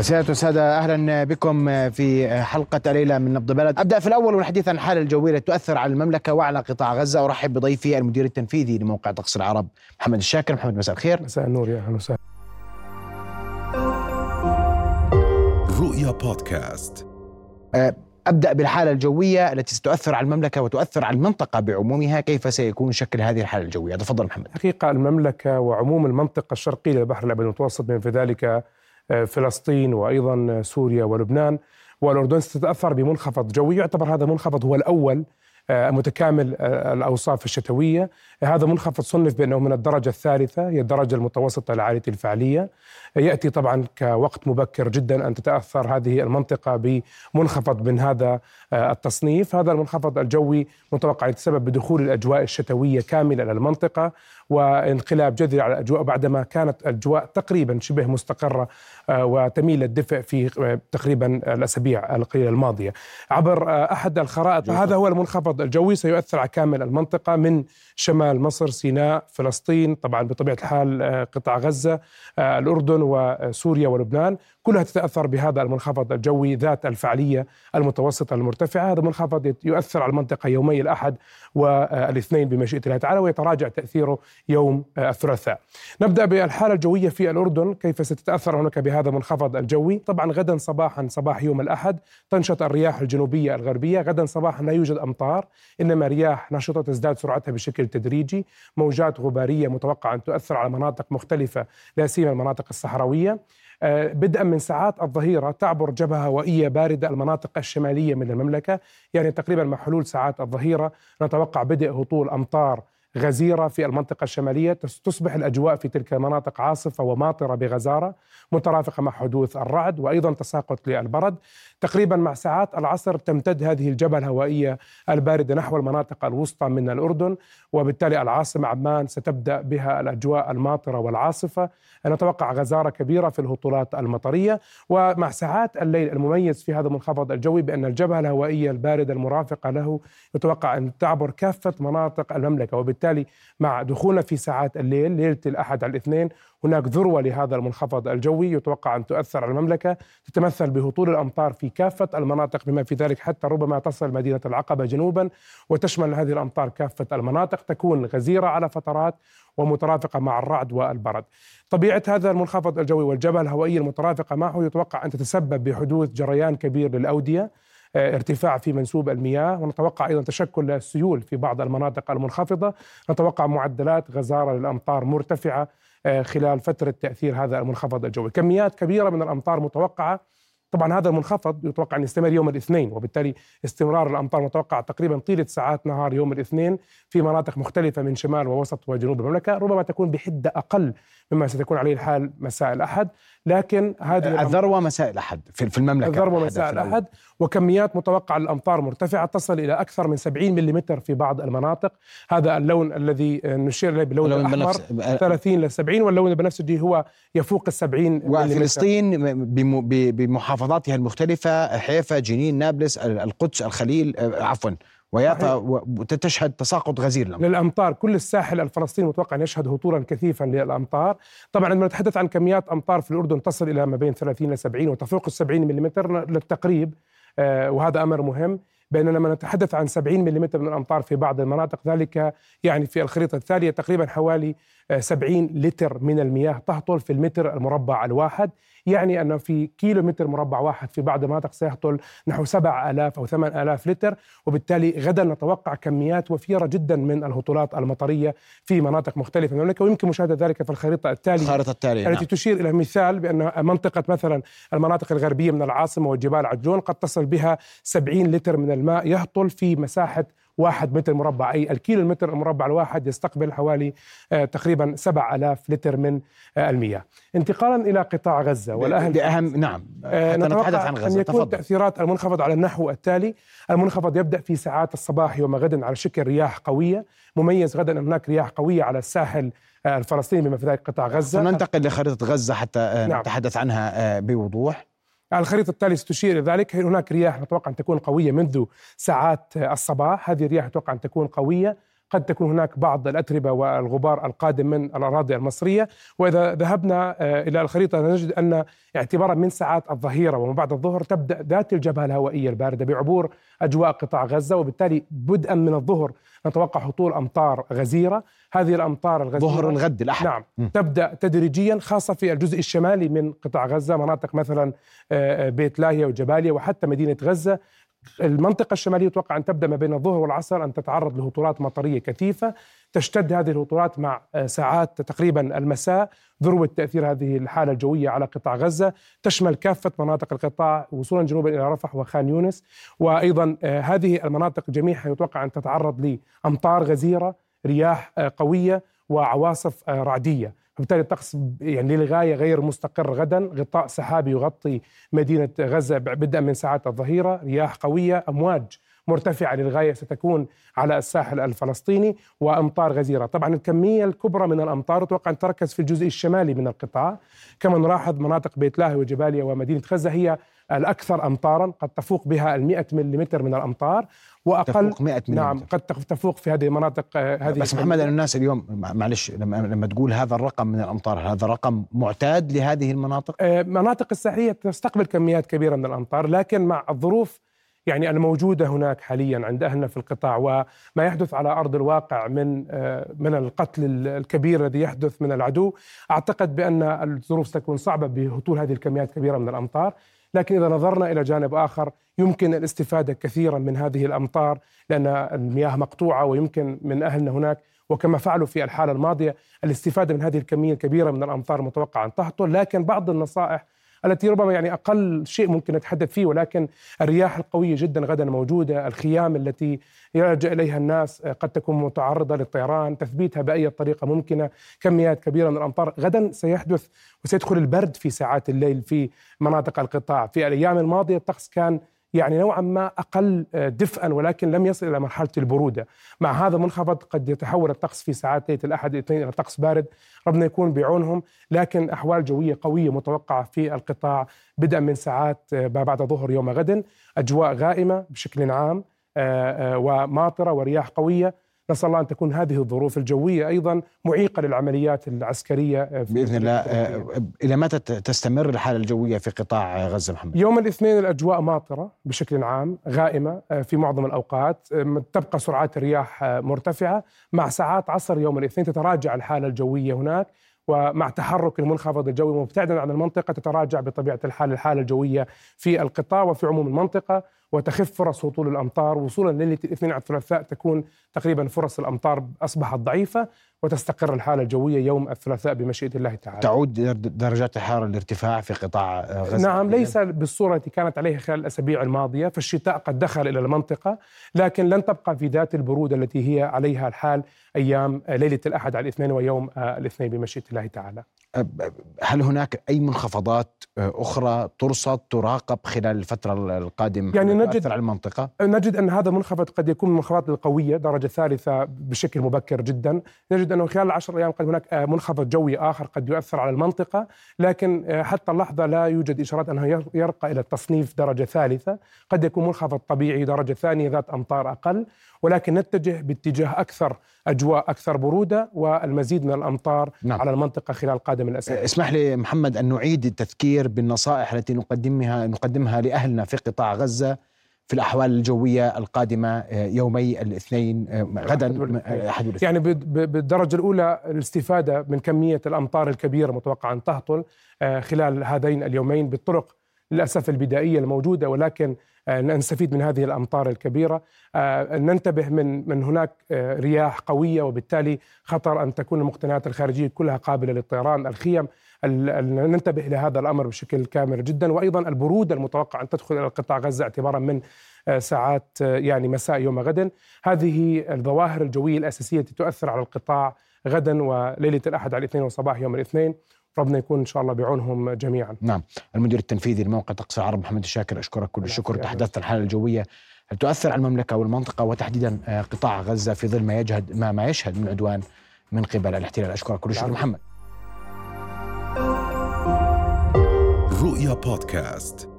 سيادة السادة أهلا بكم في حلقة ليلة من نبض بلد. أبدأ في الأول والحديث عن الحالة الجوية التي تؤثر على المملكة وعلى قطاع غزة. أرحب بضيفي المدير التنفيذي لموقع طقس العرب محمد الشاكر. محمد مساء الخير. مساء النور يا أهلا وسهلا. رؤيا بودكاست. أبدأ بالحالة الجوية التي ستؤثر على المملكة وتؤثر على المنطقة بعمومها. كيف سيكون شكل هذه الحالة الجوية؟ تفضل محمد. حقيقة المملكة وعموم المنطقة الشرقية للبحر الأبيض المتوسط بما في ذلك فلسطين وأيضا سوريا ولبنان. والأردن ستتأثر بمنخفض جوي. يعتبر هذا المنخفض هو الأول متكامل الأوصاف الشتوية. هذا منخفض صنف بأنه من الدرجة الثالثة هي الدرجة المتوسطة العالية الفعالية يأتي طبعا كوقت مبكر جدا أن تتأثر هذه المنطقة بمنخفض من هذا التصنيف. هذا المنخفض الجوي متوقع يتسبب بدخول الأجواء الشتوية كاملة إلى المنطقة وانقلاب جذري على الأجواء بعدما كانت الأجواء تقريبا شبه مستقرة وتميل للدفء في تقريبا الأسابيع القليلة الماضية. عبر أحد الخرائط هذا هو المنخفض الجوي سيؤثر على كامل المنطقة من شمال مصر سيناء فلسطين طبعا بطبيعة الحال قطاع غزة الأردن وسوريا ولبنان. كلها تتأثر بهذا المنخفض الجوي ذات الفعالية المتوسطة المرتفعة. هذا المنخفض يؤثر على المنطقة يومي الأحد والاثنين بمشيئة الله تعالى ويتراجع تأثيره يوم الثلاثاء. نبدأ بالحالة الجوية في الأردن. كيف ستتأثر هناك بهذا المنخفض الجوي؟ طبعا غدا صباحا صباح يوم الأحد تنشط الرياح الجنوبية الغربية. غدا صباحا لا يوجد أمطار. إنما رياح نشطة تزداد سرعتها بشكل تدريجي. موجات غبارية متوقعة أن تؤثر على مناطق مختلفة لا سيما المناطق الصحراوية. بدءا من ساعات الظهيرة تعبر جبهة هوائية باردة المناطق الشمالية من المملكة. يعني تقريبا مع حلول ساعات الظهيرة نتوقع بدء هطول أمطار غزيرة في المنطقة الشمالية. تصبح الأجواء في تلك المناطق عاصفة وماطرة بغزارة مترافقة مع حدوث الرعد وأيضا تساقط للبرد. تقريبا مع ساعات العصر تمتد هذه الجبهة الهوائية الباردة نحو المناطق الوسطى من الأردن وبالتالي العاصمة عمان ستبدأ بها الأجواء الماطرة والعاصفة. نتوقع غزارة كبيرة في الهطولات المطرية. ومع ساعات الليل المميز في هذا المنخفض الجوي بأن الجبهة الهوائية الباردة المرافقة له يتوقع أن تعبر كافة مناطق المملكة وبالتالي مع دخولنا في ساعات الليل ليلة الأحد على الاثنين هناك ذروة لهذا المنخفض الجوي يتوقع أن تؤثر على المملكة تتمثل بهطول الأمطار في كافة المناطق بما في ذلك حتى ربما تصل مدينة العقبة جنوبا وتشمل هذه الأمطار كافة المناطق تكون غزيرة على فترات ومترافقة مع الرعد والبرد. طبيعة هذا المنخفض الجوي والجبهة الهوائية المترافقة معه يتوقع أن تتسبب بحدوث جريان كبير للأودية. ارتفاع في منسوب المياه ونتوقع أيضا تشكل السيول في بعض المناطق المنخفضة. نتوقع معدلات غزارة للأمطار مرتفعة خلال فترة تأثير هذا المنخفض الجوي. كميات كبيرة من الأمطار متوقعة طبعا هذا المنخفض يتوقع أن يستمر يوم الاثنين وبالتالي استمرار الأمطار متوقع تقريبا طيلة ساعات نهار يوم الاثنين في مناطق مختلفة من شمال ووسط وجنوب المملكة ربما تكون بحدة أقل مما ستكون عليه الحال مساء الأحد. لكن هذه الذروة مساء الأحد في المملكة الذروة مساء الأحد. وكميات متوقعه للامطار مرتفعة تصل إلى أكثر من 70 ملم في بعض المناطق. هذا اللون الذي نشير إليه باللون الأحمر 30 ل 70 واللون البنفسجي هو يفوق ال 70 وفلسطين بمحافظاتها المختلفة حيفا جنين نابلس القدس الخليل عفوا. ويافا وتشهد تساقط غزير الأمطار. للأمطار. كل الساحل الفلسطيني متوقع أن يشهد هطولا كثيفا للأمطار. طبعا عندما نتحدث عن كميات أمطار في الأردن تصل إلى ما بين 30 ل 70 وتفوق ال 70 ملم للتقريب آه وهذا أمر مهم. بينما لما نتحدث عن 70 ملم من الأمطار في بعض المناطق ذلك يعني في الخريطة التالية تقريبا حوالي 70 لتر من المياه تهطل في المتر المربع الواحد يعني أن في كيلو متر مربع واحد في بعض المناطق سيهطل نحو 7000 أو 8000 لتر وبالتالي غدا نتوقع كميات وفيرة جدا من الهطولات المطرية في مناطق مختلفة من المملكة ويمكن مشاهدة ذلك في الخريطة التالية الخريطة التالية التي نعم. تشير إلى مثال بأن منطقة مثلا المناطق الغربية من العاصمة وجبال عجلون قد تصل بها 70 لتر من الماء يهطل في مساحة واحد متر مربع أي الكيلو المتر المربع الواحد يستقبل حوالي آه تقريبا 7000 لتر من آه المياه انتقالا إلى قطاع غزة والأهل بأهم نعم آه نتوقع عن غزة. أن يكون تفضل. تأثيرات المنخفض على النحو التالي المنخفض يبدأ في ساعات الصباح يوم غد على شكل رياح قوية مميز غدا أن هناك رياح قوية على الساحل الفلسطيني بما في ذلك قطاع غزة ننتقل لخريطة غزة حتى نعم. نتحدث عنها بوضوح الخريطة التالية ستشير إلى ذلك. هناك رياح نتوقع أن تكون قوية منذ ساعات الصباح. هذه الرياح نتوقع أن تكون قوية. قد تكون هناك بعض الأتربة والغبار القادم من الأراضي المصرية. وإذا ذهبنا آه، إلى الخريطة نجد أن اعتبارا من ساعات الظهيرة وما بعد الظهر تبدأ ذات الجبهة الهوائية الباردة بعبور أجواء قطاع غزة وبالتالي بدءا من الظهر نتوقع هطول أمطار غزيرة. هذه الأمطار الغزيرة ظهر الغد الأحد. نعم. م. تبدأ تدريجيا خاصة في الجزء الشمالي من قطاع غزة مناطق مثلا آه، بيت لاهيا وجباليا وحتى مدينة غزة. المنطقة الشمالية يتوقع أن تبدأ ما بين الظهر والعصر أن تتعرض لهطولات مطرية كثيفة. تشتد هذه الهطولات مع آه، ساعات تقريبا المساء. ذروة تأثير هذه الحالة الجوية على قطاع غزة. تشمل كافة مناطق القطاع وصولا جنوبا إلى رفح وخان يونس. وأيضا آه، هذه المناطق جميعها يتوقع أن تتعرض لأمطار غزيرة رياح آه، قوية وعواصف رعدية. وبالتالي الطقس يعني للغاية غير مستقر غدا. غطاء سحابي يغطي مدينة غزة بدءا من ساعات الظهيرة. رياح قوية أمواج مرتفعة للغاية ستكون على الساحل الفلسطيني وأمطار غزيرة. طبعا الكمية الكبرى من الأمطار أتوقع أن تركز في الجزء الشمالي من القطاع. كما نلاحظ مناطق بيت لاهي وجباليا ومدينة غزة هي الأكثر أمطارا قد تفوق بها المئة ملم من الأمطار وأقل تفوق 100 ملم نعم قد تفوق في هذه المناطق آه، هذه بس محمد الناس اليوم معلش لما لما تقول هذا الرقم من الأمطار هذا رقم معتاد لهذه المناطق؟ آه، مناطق الساحلية تستقبل كميات كبيرة من الأمطار لكن مع الظروف يعني الموجودة هناك حاليا عند أهلنا في القطاع وما يحدث على أرض الواقع من آه، من القتل الكبير الذي يحدث من العدو أعتقد بأن الظروف ستكون صعبة بهطول هذه الكميات الكبيرة من الأمطار. لكن إذا نظرنا إلى جانب آخر يمكن الاستفادة كثيرا من هذه الأمطار لأن المياه مقطوعة ويمكن من أهلنا هناك. وكما فعلوا في الحالة الماضية الاستفادة من هذه الكمية الكبيرة من الأمطار المتوقعة أن تهطل. لكن بعض النصائح التي ربما يعني أقل شيء ممكن نتحدث فيه ولكن الرياح القوية جدا غدا موجودة، الخيام التي يلجأ إليها الناس قد تكون متعرضة للطيران، تثبيتها بأي طريقة ممكنة، كميات كبيرة من الأمطار، غدا سيحدث وسيدخل البرد في ساعات الليل في مناطق القطاع، في الأيام الماضية الطقس كان يعني نوعا ما أقل آه، دفئا ولكن لم يصل إلى مرحلة البرودة، مع هذا المنخفض قد يتحول الطقس في ساعات ليلة الأحد الاثنين إلى طقس بارد، ربنا يكون بعونهم، لكن أحوال جوية قوية متوقعة في القطاع بدءا من ساعات آه، ما بعد ظهر يوم غد، أجواء غائمة بشكل عام آه، وماطرة ورياح قوية. نسأل الله أن تكون هذه الظروف الجوية أيضا معيقة للعمليات العسكرية بإذن الله آه، إلى متى تستمر الحالة الجوية في قطاع غزة محمد؟ يوم الاثنين الأجواء ماطرة بشكل عام غائمة آه، في معظم الأوقات آه، تبقى سرعات الرياح مرتفعة. مع ساعات عصر يوم الاثنين تتراجع الحالة الجوية هناك ومع تحرك المنخفض الجوي مبتعدا عن المنطقة تتراجع بطبيعة الحال الحالة الجوية في القطاع وفي عموم المنطقة. وتخف فرص هطول الأمطار وصولا ليلة الاثنين على الثلاثاء تكون تقريبا فرص الأمطار أصبحت ضعيفة. وتستقر الحالة الجوية يوم الثلاثاء بمشيئة الله تعالى. تعود درجات الحراره الارتفاع في قطاع غزة؟ نعم ليس بالصورة التي كانت عليها خلال الأسابيع الماضية، فالشتاء قد دخل إلى المنطقة لكن لن تبقى في ذات البرودة التي هي عليها الحال أيام ليلة الأحد على الاثنين ويوم الاثنين بمشيئة الله تعالى. هل هناك أي منخفضات أخرى ترصد تراقب خلال الفترة القادمة يعني نجد على المنطقة؟ نجد أن هذا المنخفض قد يكون من المنخفضات القويه درجة ثالثة بشكل مبكر جدا، نجد انه خلال العشر أيام قد هناك منخفض جوي آخر قد يؤثر على المنطقة، لكن حتى اللحظة لا يوجد إشارات أنه يرقى إلى التصنيف درجة ثالثة، قد يكون منخفض طبيعي درجة ثانية ذات أمطار أقل، ولكن نتجه باتجاه أكثر أجواء أكثر برودة والمزيد من الأمطار نعم. على المنطقة خلال القادم الأسابيع. اسمح لي محمد أن نعيد التذكير بالنصائح التي نقدمها نقدمها لأهلنا في قطاع غزة في الأحوال الجوية القادمة آه، يومي الاثنين آه، غدا أحد والاثنين يعني بالدرجة الأولى الاستفادة من كمية الأمطار الكبيرة متوقع أن تهطل آه، خلال هذين اليومين بالطرق للأسف البدائية الموجودة ولكن آه، نستفيد من هذه الأمطار الكبيرة. آه، ننتبه من من هناك آه، رياح قوية وبالتالي خطر أن تكون المقتنيات الخارجية كلها قابلة للطيران. الخيم ننتبه إلى هذا الأمر بشكل كامل جدا. وأيضا البروده المتوقع أن تدخل إلى قطاع غزة اعتبارا من ساعات يعني مساء يوم غد. هذه الظواهر الجوية الأساسية التي تؤثر على القطاع غدا وليلة الأحد على الاثنين وصباح يوم الاثنين. ربنا يكون إن شاء الله بعونهم جميعا. نعم، المدير التنفيذي لموقع طقس العرب محمد الشاكر أشكرك كل الشكر تحدثت الحالة الجوية. تؤثر على المملكة والمنطقة وتحديدا آه، قطاع غزة في ظل ما يجهد ما, ما يشهد من عدوان من قبل الاحتلال؟ أشكرك كل الشكر محمد. رؤيا بودكاست.